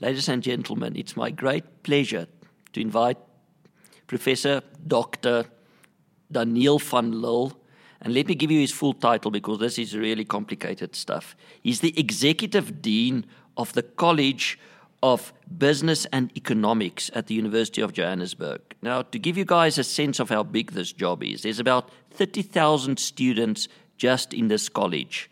Ladies and gentlemen, it's my great pleasure to invite Professor Dr. Daniel van Lill. And let me give you his full title because this is really complicated stuff. He's the Executive Dean of the College of Business and Economics at the University of Johannesburg. Now, to give you guys a sense of how big this job is, there's about 30,000 students just in this college.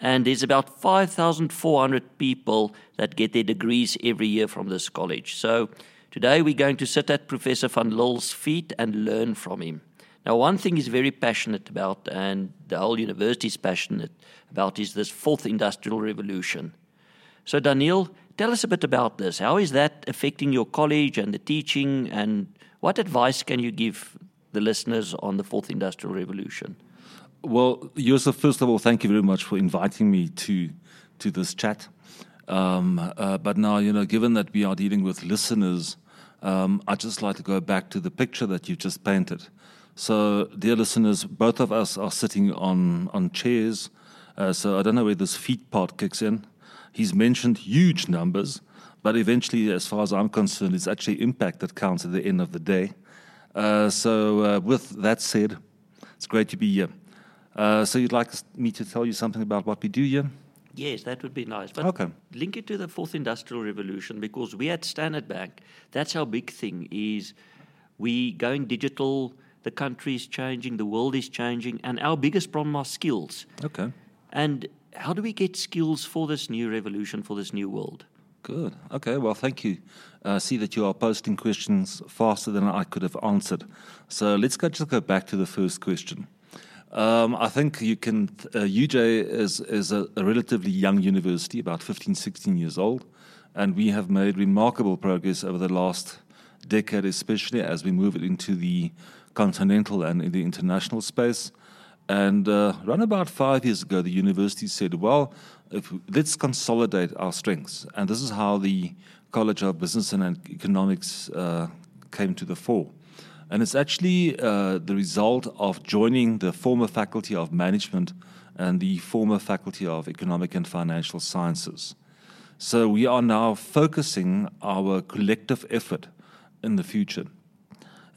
And there's about 5,400 people that get their degrees every year from this college. So today we're going to sit at Professor Van Lill's feet and learn from him. Now, one thing he's very passionate about, and the whole university is passionate about, is this fourth industrial revolution. So, Daniel, tell us a bit about this. How is that affecting your college and the teaching, and what advice can you give the listeners on the fourth industrial revolution? Well, Joseph, first of all, thank you very much for inviting me to to this chat. Um, uh, but now, you know, given that we are dealing with listeners, um, I'd just like to go back to the picture that you just painted. So, dear listeners, both of us are sitting on on chairs. Uh, so I don't know where this feet part kicks in. He's mentioned huge numbers, but eventually, as far as I'm concerned, it's actually impact that counts at the end of the day. Uh, so, uh, with that said, it's great to be here. Uh, so you'd like me to tell you something about what we do here? Yes, that would be nice. But okay. link it to the fourth industrial revolution because we at Standard Bank, that's our big thing is we going digital, the country is changing, the world is changing, and our biggest problem are skills. Okay. And how do we get skills for this new revolution, for this new world? Good. Okay. Well, thank you. Uh, see that you are posting questions faster than I could have answered. So let's go, just go back to the first question. Um, I think you can. Uh, UJ is is a, a, relatively young university, about 15, 16 years old, and we have made remarkable progress over the last decade, especially as we move it into the continental and in the international space. And uh, around about five years ago, the university said, "Well, if, let's consolidate our strengths," and this is how the College of Business and Economics uh, came to the fore. And it's actually uh, the result of joining the former Faculty of Management and the former Faculty of Economic and Financial Sciences. So we are now focusing our collective effort in the future.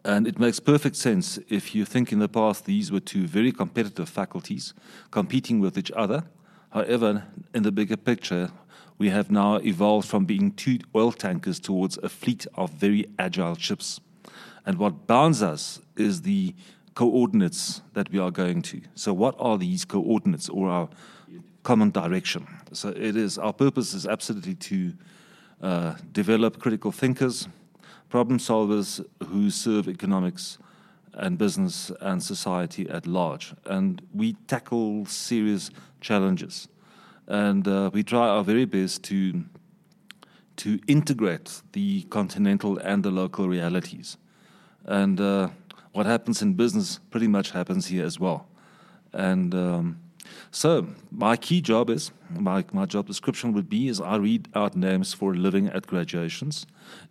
And it makes perfect sense if you think in the past these were two very competitive faculties competing with each other. However, in the bigger picture, we have now evolved from being two oil tankers towards a fleet of very agile ships. And what bounds us is the coordinates that we are going to. So, what are these coordinates or our common direction? So, it is our purpose is absolutely to uh, develop critical thinkers, problem solvers who serve economics and business and society at large. And we tackle serious challenges. And uh, we try our very best to, to integrate the continental and the local realities. And uh, what happens in business pretty much happens here as well. And um, so my key job is my, my job description would be is I read out names for a living at graduations.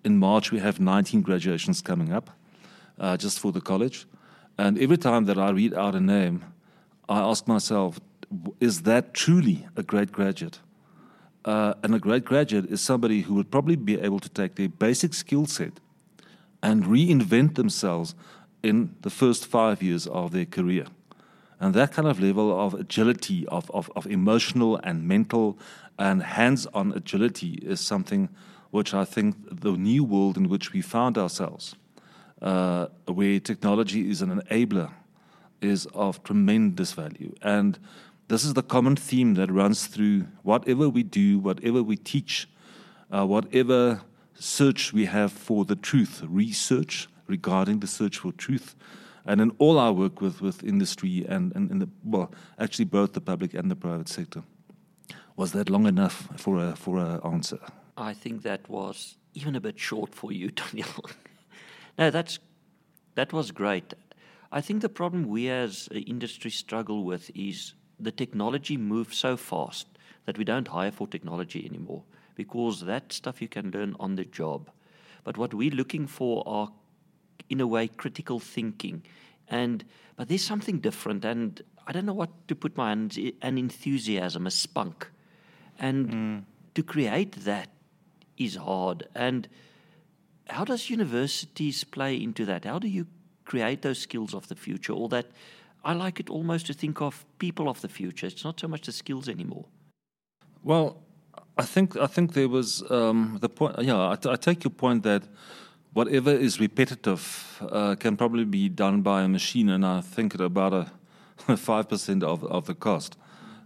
In March we have 19 graduations coming up, uh, just for the college. And every time that I read out a name, I ask myself, is that truly a great graduate? Uh, and a great graduate is somebody who would probably be able to take their basic skill set and reinvent themselves in the first five years of their career. And that kind of level of agility, of, of, of emotional and mental and hands on agility, is something which I think the new world in which we found ourselves, uh, where technology is an enabler, is of tremendous value. And this is the common theme that runs through whatever we do, whatever we teach, uh, whatever search we have for the truth, research regarding the search for truth. And in all our work with, with industry and, and, the, well, actually both the public and the private sector. Was that long enough for a, for an answer? I think that was even a bit short for you, Daniel. no, that's, that was great. I think the problem we as industry struggle with is the technology moves so fast that we don't hire for technology anymore because that stuff you can learn on the job. But what we're looking for are, in a way, critical thinking. And but there's something different, and I don't know what to put my hands. An enthusiasm, a spunk, and mm. to create that is hard. And how does universities play into that? How do you create those skills of the future or that I like it almost to think of people of the future. It's not so much the skills anymore. Well, I think I think there was um, the point. Yeah, I, t- I take your point that whatever is repetitive uh, can probably be done by a machine, and I think at about a five percent of of the cost.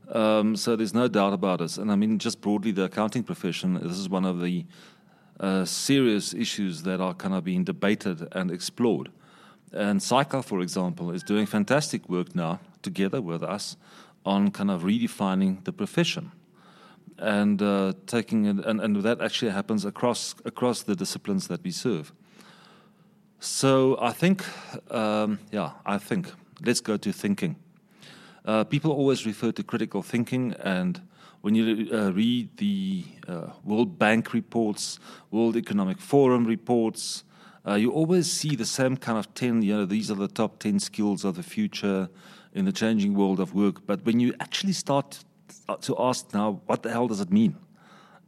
Um, so there's no doubt about this. And I mean, just broadly, the accounting profession. This is one of the uh, serious issues that are kind of being debated and explored. And SAICA, for example, is doing fantastic work now together with us on kind of redefining the profession and uh, taking it, and, and that actually happens across across the disciplines that we serve. So I think, um, yeah, I think let's go to thinking. Uh, people always refer to critical thinking, and when you uh, read the uh, World Bank reports, World Economic Forum reports, uh, you always see the same kind of 10, you know, these are the top 10 skills of the future in the changing world of work. But when you actually start to ask now, what the hell does it mean?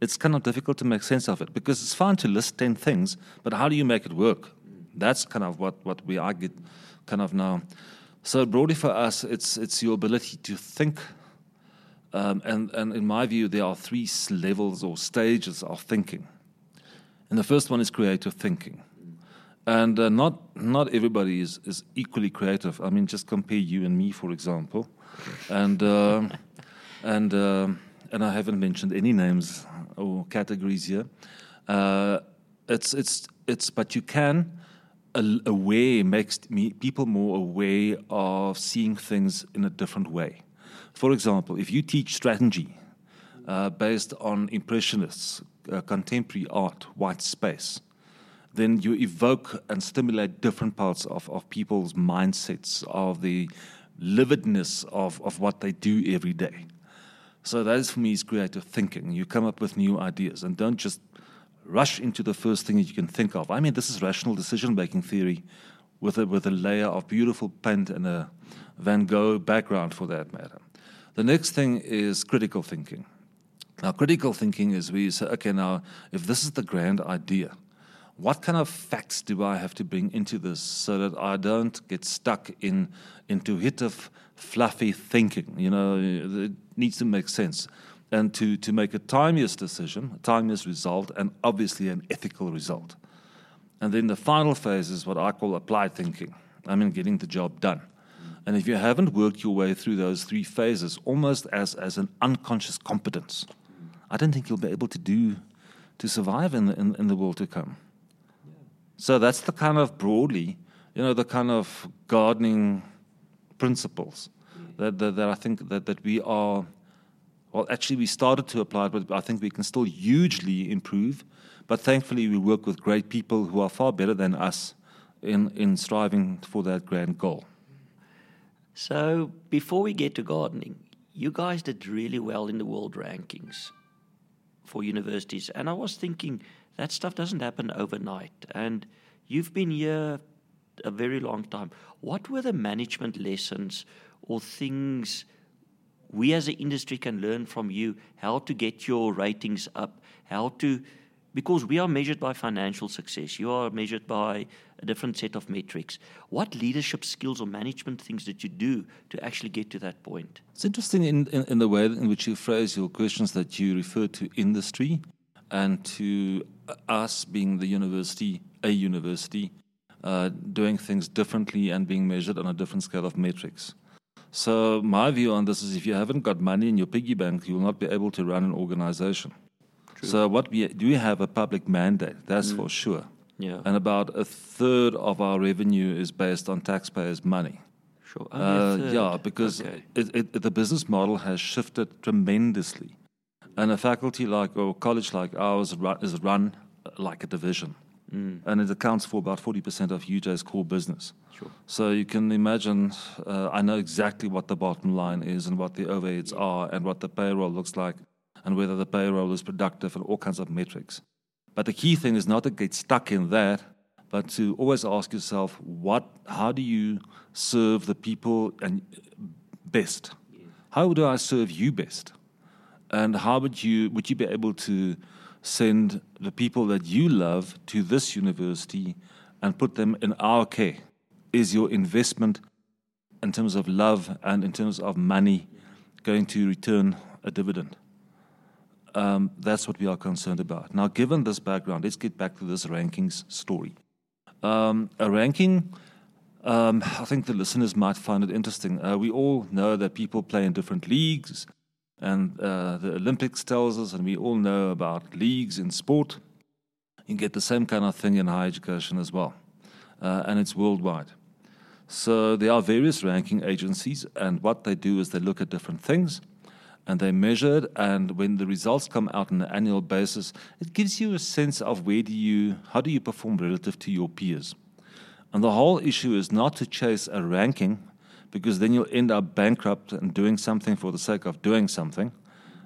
It's kind of difficult to make sense of it because it's fine to list 10 things, but how do you make it work? That's kind of what, what we argue kind of now. So broadly for us, it's, it's your ability to think. Um, and, and in my view, there are three levels or stages of thinking. And the first one is creative thinking and uh, not not everybody is, is equally creative. I mean, just compare you and me, for example, and uh, and uh, and I haven't mentioned any names or categories here. Uh, it's it's it's, but you can a aware makes me, people more aware of seeing things in a different way. For example, if you teach strategy uh, based on impressionists, uh, contemporary art, white space then you evoke and stimulate different parts of, of people's mindsets, of the lividness of, of what they do every day. So that is for me is creative thinking. You come up with new ideas and don't just rush into the first thing that you can think of. I mean, this is rational decision making theory with a, with a layer of beautiful paint and a Van Gogh background for that matter. The next thing is critical thinking. Now, critical thinking is we say, okay, now, if this is the grand idea, what kind of facts do I have to bring into this so that I don't get stuck in intuitive, fluffy thinking? You know, it needs to make sense. And to, to make a timeous decision, a timeous result, and obviously an ethical result. And then the final phase is what I call applied thinking. I mean, getting the job done. And if you haven't worked your way through those three phases, almost as, as an unconscious competence, I don't think you'll be able to do to survive in the, in, in the world to come. So that's the kind of broadly, you know, the kind of gardening principles that, that, that I think that, that we are, well, actually we started to apply, it, but I think we can still hugely improve. But thankfully, we work with great people who are far better than us in, in striving for that grand goal. So, before we get to gardening, you guys did really well in the world rankings for universities. And I was thinking, that stuff doesn't happen overnight. And you've been here a very long time. What were the management lessons or things we as an industry can learn from you? How to get your ratings up? How to because we are measured by financial success. You are measured by a different set of metrics. What leadership skills or management things did you do to actually get to that point? It's interesting in, in, in the way in which you phrase your questions that you refer to industry and to us being the university, a university, uh, doing things differently and being measured on a different scale of metrics. So, my view on this is if you haven't got money in your piggy bank, you will not be able to run an organization. True. So, what we do we have a public mandate? That's mm. for sure. Yeah. And about a third of our revenue is based on taxpayers' money. Sure. Uh, yeah, because okay. it, it, the business model has shifted tremendously. And a faculty like or college like ours is run like a division. Mm. And it accounts for about 40% of UJ's core business. Sure. So you can imagine, uh, I know exactly what the bottom line is and what the overheads are and what the payroll looks like and whether the payroll is productive and all kinds of metrics. But the key thing is not to get stuck in that, but to always ask yourself, what, how do you serve the people and best? How do I serve you best? And how would you would you be able to send the people that you love to this university and put them in our care? Is your investment in terms of love and in terms of money going to return a dividend? Um, that's what we are concerned about. Now, given this background, let's get back to this rankings story. Um, a ranking, um, I think the listeners might find it interesting. Uh, we all know that people play in different leagues, and uh, the Olympics tells us, and we all know about leagues in sport. You get the same kind of thing in higher education as well, uh, and it's worldwide. So there are various ranking agencies, and what they do is they look at different things and they measure it. And when the results come out on an annual basis, it gives you a sense of where do you, how do you perform relative to your peers. And the whole issue is not to chase a ranking, because then you'll end up bankrupt and doing something for the sake of doing something,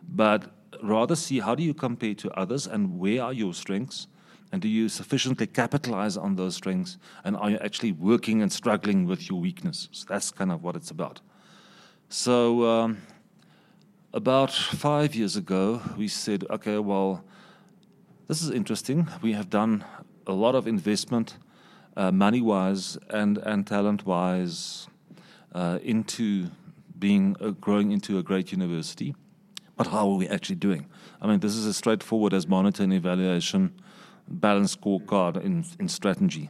but rather see how do you compare to others and where are your strengths. And do you sufficiently capitalize on those strengths? And are you actually working and struggling with your weaknesses? That's kind of what it's about. So, um, about five years ago, we said, okay, well, this is interesting. We have done a lot of investment, uh, money wise and, and talent wise, uh, into being growing into a great university. But how are we actually doing? I mean, this is as straightforward as monitoring evaluation, balance scorecard in, in strategy.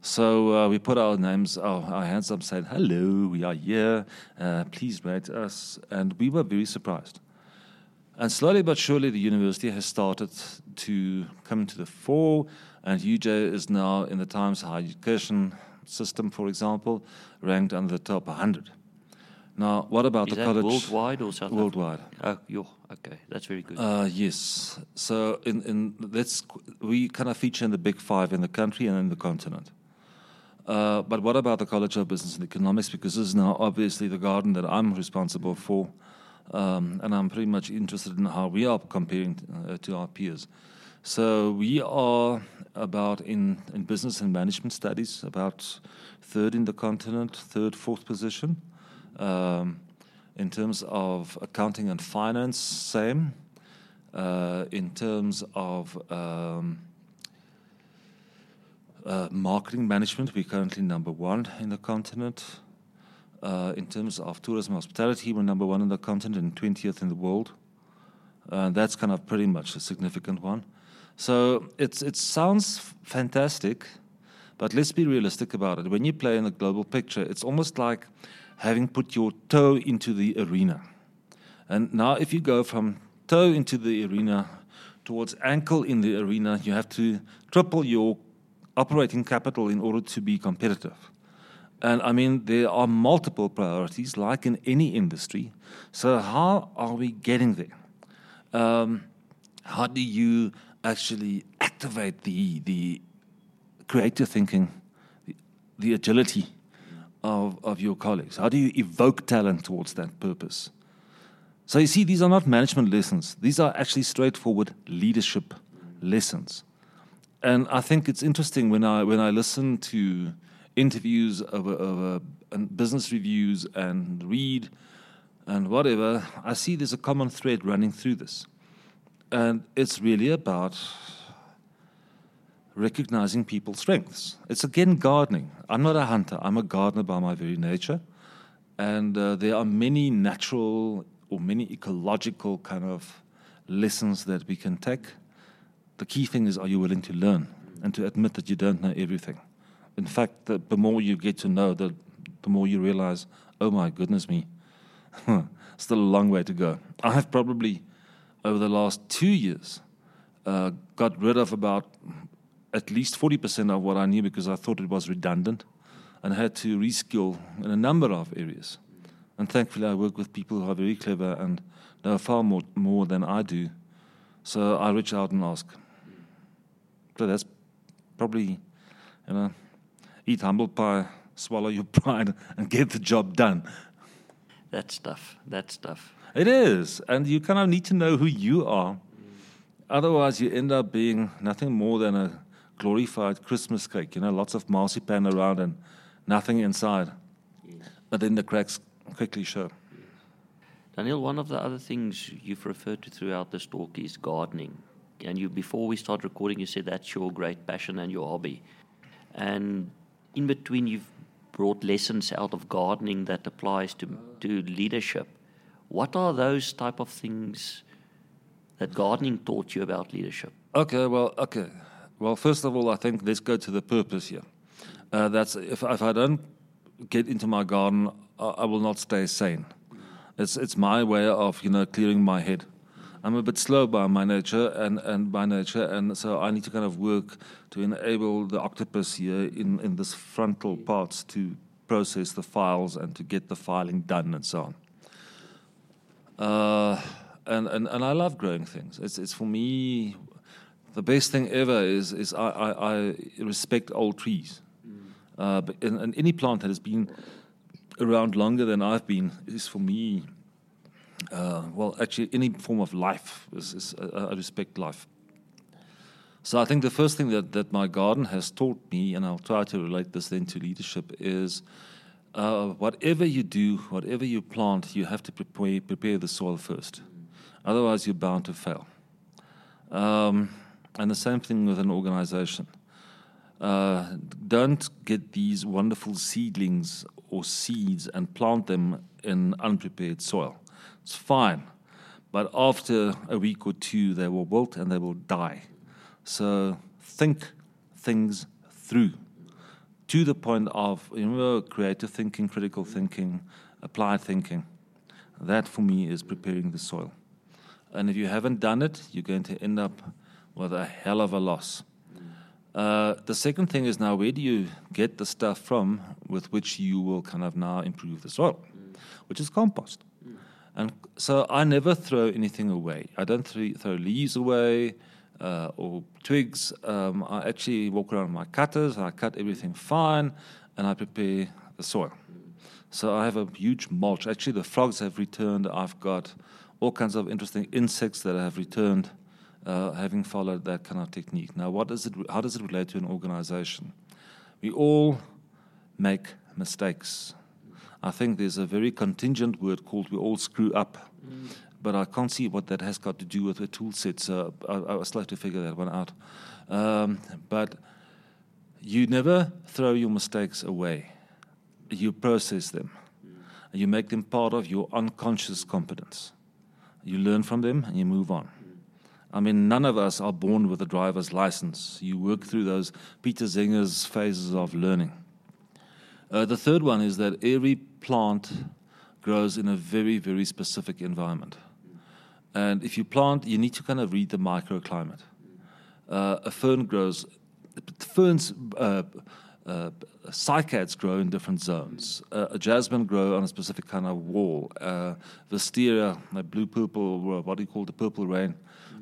So uh, we put our names, our, our, hands up, said, "Hello, we are here. Uh, please rate us." And we were very surprised. And slowly but surely, the university has started to come to the fore. And UJ is now in the Times Higher Education System, for example, ranked under the top 100. Now, what about is the college? Worldwide or South Worldwide. Oh, okay, that's very good. Uh, yes. So, in in that's we kind of feature in the big five in the country and in the continent. Uh, but what about the College of Business and Economics? Because this is now obviously the garden that I'm responsible for, um, and I'm pretty much interested in how we are comparing uh, to our peers. So we are about in, in business and management studies about third in the continent, third, fourth position. Um, in terms of accounting and finance, same. Uh, in terms of um, uh, marketing management, we're currently number one in the continent. Uh, in terms of tourism and hospitality, we're number one in the continent and 20th in the world. Uh, that's kind of pretty much a significant one. So it's, it sounds fantastic, but let's be realistic about it. When you play in the global picture, it's almost like having put your toe into the arena. And now, if you go from toe into the arena towards ankle in the arena, you have to triple your operating capital in order to be competitive. And I mean, there are multiple priorities, like in any industry. So, how are we getting there? Um, how do you actually activate the, the creative thinking, the, the agility of, of your colleagues? How do you evoke talent towards that purpose? So, you see, these are not management lessons, these are actually straightforward leadership lessons and I think it's interesting when I when I listen to interviews of, of and business reviews and read and whatever, I see there's a common thread running through this, and it's really about recognizing people's strengths. It's again gardening. I'm not a hunter. I'm a gardener by my very nature, and uh, there are many natural or many ecological kind of lessons that we can take the key thing is are you willing to learn and to admit that you don't know everything? In fact, the, the more you get to know, the, the more you realize, oh my goodness me, still a long way to go. I have probably, over the last two years, uh, got rid of about at least 40% of what I knew because I thought it was redundant and had to reskill in a number of areas. And thankfully, I work with people who are very clever and know far more, more than I do. So I reach out and ask, so that's probably, you know, eat humble pie, swallow your pride, and get the job done. That stuff. That stuff. It is. And you kind of need to know who you are. Otherwise, you end up being nothing more than a glorified Christmas cake, you know, lots of marzipan around and nothing inside. But then the cracks quickly show. Daniel, one of the other things you've referred to throughout this talk is gardening. and you before we start recording, you said that's your great passion and your hobby. And in between, you've brought lessons out of gardening that applies to to leadership. What are those type of things that gardening taught you about leadership? Okay, well, okay. Well, first of all, I think let's go to the purpose here. Uh, that's if, if I don't get into my garden, I, I will not stay sane. It's it's my way of you know clearing my head. I'm a bit slow by my nature and, and by nature, and so I need to kind of work to enable the octopus here in, in this frontal parts to process the files and to get the filing done and so on. Uh, and, and, and I love growing things. It's, it's for me the best thing ever is, is I, I, I respect old trees. Uh, but and, and any plant that has been around longer than I've been is for me uh, well, actually, any form of life is, is uh, I respect life. So I think the first thing that, that my garden has taught me, and I'll try to relate this then to leadership, is uh, whatever you do, whatever you plant, you have to prepare, prepare the soil first. Otherwise, you're bound to fail. Um, and the same thing with an organization. Uh, don't get these wonderful seedlings or seeds and plant them in unprepared soil. It's fine. But after a week or two, they will wilt and they will die. So think things through to the point of you know, creative thinking, critical thinking, applied thinking. That for me is preparing the soil. And if you haven't done it, you're going to end up with a hell of a loss. Uh, the second thing is now where do you get the stuff from with which you will kind of now improve the soil, which is compost. And so I never throw anything away. I don't th- throw leaves away uh, or twigs. Um, I actually walk around with my cutters, and I cut everything fine, and I prepare the soil. So I have a huge mulch. Actually, the frogs have returned. I've got all kinds of interesting insects that have returned, uh, having followed that kind of technique. Now, what does it? How does it relate to an organization? We all make mistakes. I think there's a very contingent word called we all screw up. Mm. But I can't see what that has got to do with the tool set, so I, I still have to figure that one out. Um, but you never throw your mistakes away, you process them. Mm. You make them part of your unconscious competence. You learn from them and you move on. Mm. I mean, none of us are born with a driver's license. You work through those Peter Zinger's phases of learning. Uh, the third one is that every plant grows in a very, very specific environment. And if you plant, you need to kind of read the microclimate. Uh, a fern grows, ferns, uh, uh, cycads grow in different zones. Uh, a jasmine grow on a specific kind of wall. Uh, wisteria, a blue purple, what do you call the purple rain,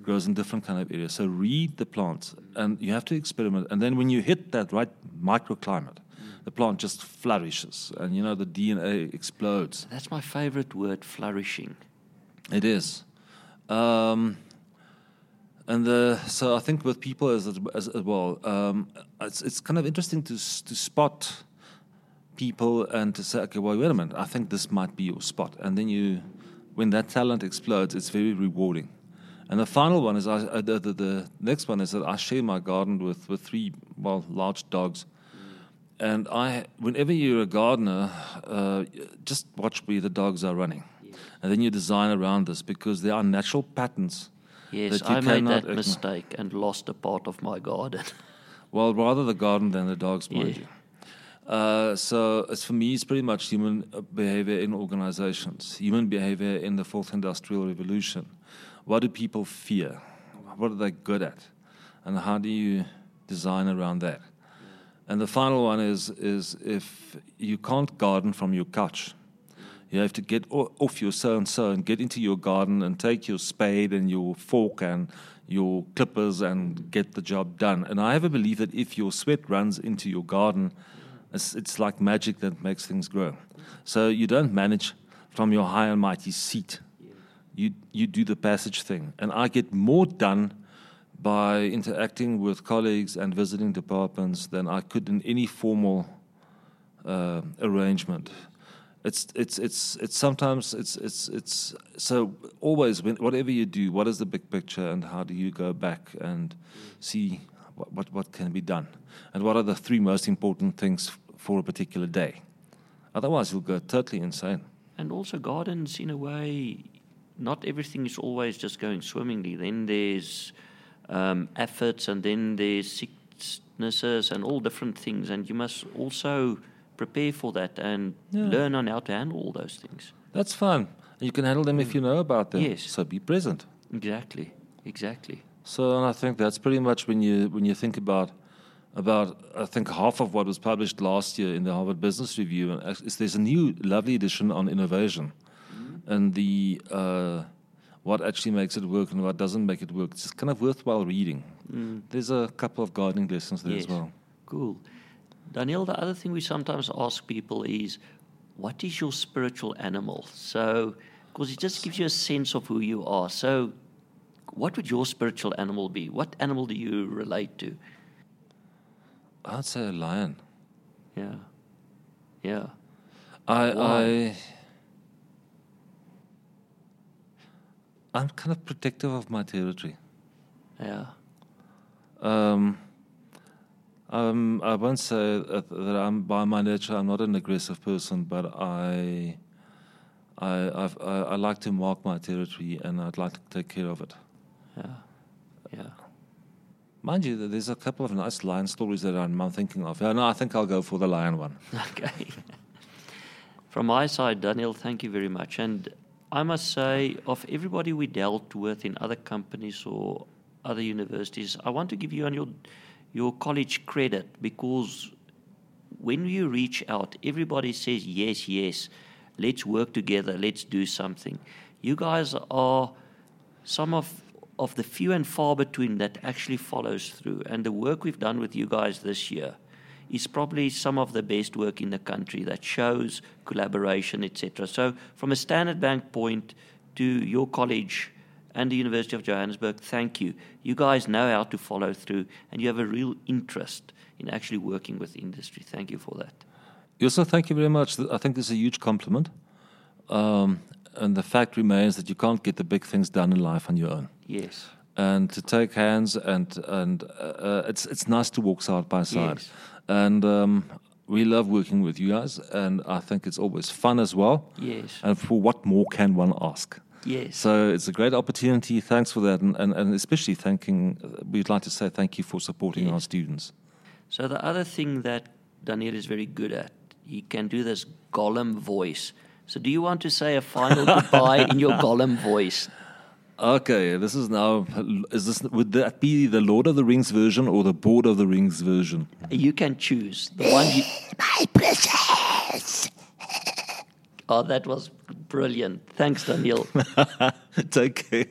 grows in different kind of areas. So read the plants, and you have to experiment. And then when you hit that right microclimate, the plant just flourishes and you know the DNA explodes. That's my favorite word, flourishing. It is. Um, and the, so I think with people as, as, as well, um, it's, it's kind of interesting to, to spot people and to say, okay, well, wait a minute, I think this might be your spot. And then you, when that talent explodes, it's very rewarding. And the final one is, I, uh, the, the, the, next one is that I share my garden with, with three, well, large dogs and I, whenever you're a gardener, uh, just watch where the dogs are running, yes. and then you design around this because there are natural patterns. Yes, I made that ignore. mistake and lost a part of my garden. well, rather the garden than the dogs, mind yeah. you. Uh, so it's for me, it's pretty much human behavior in organizations, human behavior in the fourth industrial revolution. What do people fear? What are they good at? And how do you design around that? And the final one is is if you can't garden from your couch, you have to get off your so and so and get into your garden and take your spade and your fork and your clippers and get the job done. And I have a belief that if your sweat runs into your garden, it's, it's like magic that makes things grow. So you don't manage from your high and mighty seat. You you do the passage thing, and I get more done by interacting with colleagues and visiting departments than I could in any formal uh, arrangement. it's it's it's it's sometimes it's it's it's so always when, whatever you do, what is the big picture, and how do you go back and see what what, what can be done, and what are the three most important things for a particular day. Otherwise, you'll go totally insane. And also, gardens, in a way, not everything is always just going swimmingly. Then there's um, efforts, and then there's sicknesses, and all different things. And you must also prepare for that and Yeah. learn on how to handle all those things. That's fun. You can handle them if you know about them. Yes. So be present. Exactly. Exactly. So and I think that's pretty much when you when you think about about I think half of what was published last year in the Harvard Business Review and is there's a new lovely edition on innovation and the uh, what actually makes it work and what doesn't make it work. It's kind of worthwhile reading. Mm. There's a couple of gardening lessons there as well. Cool. Daniel, the other thing we sometimes ask people is, what is your spiritual animal? So, because it just gives you a sense of who you are. So, what would your spiritual animal be? What animal do you relate to? I'd say a lion. Yeah. Yeah. I Why? I I'm kind of protective of my territory. Yeah. Um, um, I won't say that I'm by my nature I'm not an aggressive person, but I, I, I've, I, I like to mark my territory and I'd like to take care of it. Yeah. Yeah. Mind you, there's a couple of nice lion stories that I'm, I'm thinking of. Yeah, no, I think I'll go for the lion one. Okay. From my side, Daniel, thank you very much. And I must say, of everybody we dealt with in other companies or other universities, I want to give you and your your college credit because when you reach out, everybody says yes, yes. Let's work together. Let's do something. You guys are some of of the few and far between that actually follows through. And the work we've done with you guys this year is probably some of the best work in the country that shows collaboration, etc. So, from a Standard Bank point to your college and the University of Johannesburg, thank you. You guys know how to follow through, and you have a real interest in actually working with industry. Thank you for that. Also, thank you very much. I think this is a huge compliment. Um, and the fact remains that you can't get the big things done in life on your own. Yes. And to take hands and and uh, it's it's nice to walk side by side, Yes. and um, we love working with you guys, and I think it's always fun as well. Yes. And for what more can one ask? Yes. So it's a great opportunity. Thanks for that, and and, and especially thanking. Uh, we'd like to say thank you for supporting Yes. our students. So the other thing that Daniel is very good at, he can do this Gollum voice. So do you want to say a final goodbye in your Gollum voice? Okay, this is now. Is this would that be the Lord of the Rings version or the Board of the Rings version? You can choose the one you. My precious. Oh, that was brilliant. Thanks, Daniel. Take care.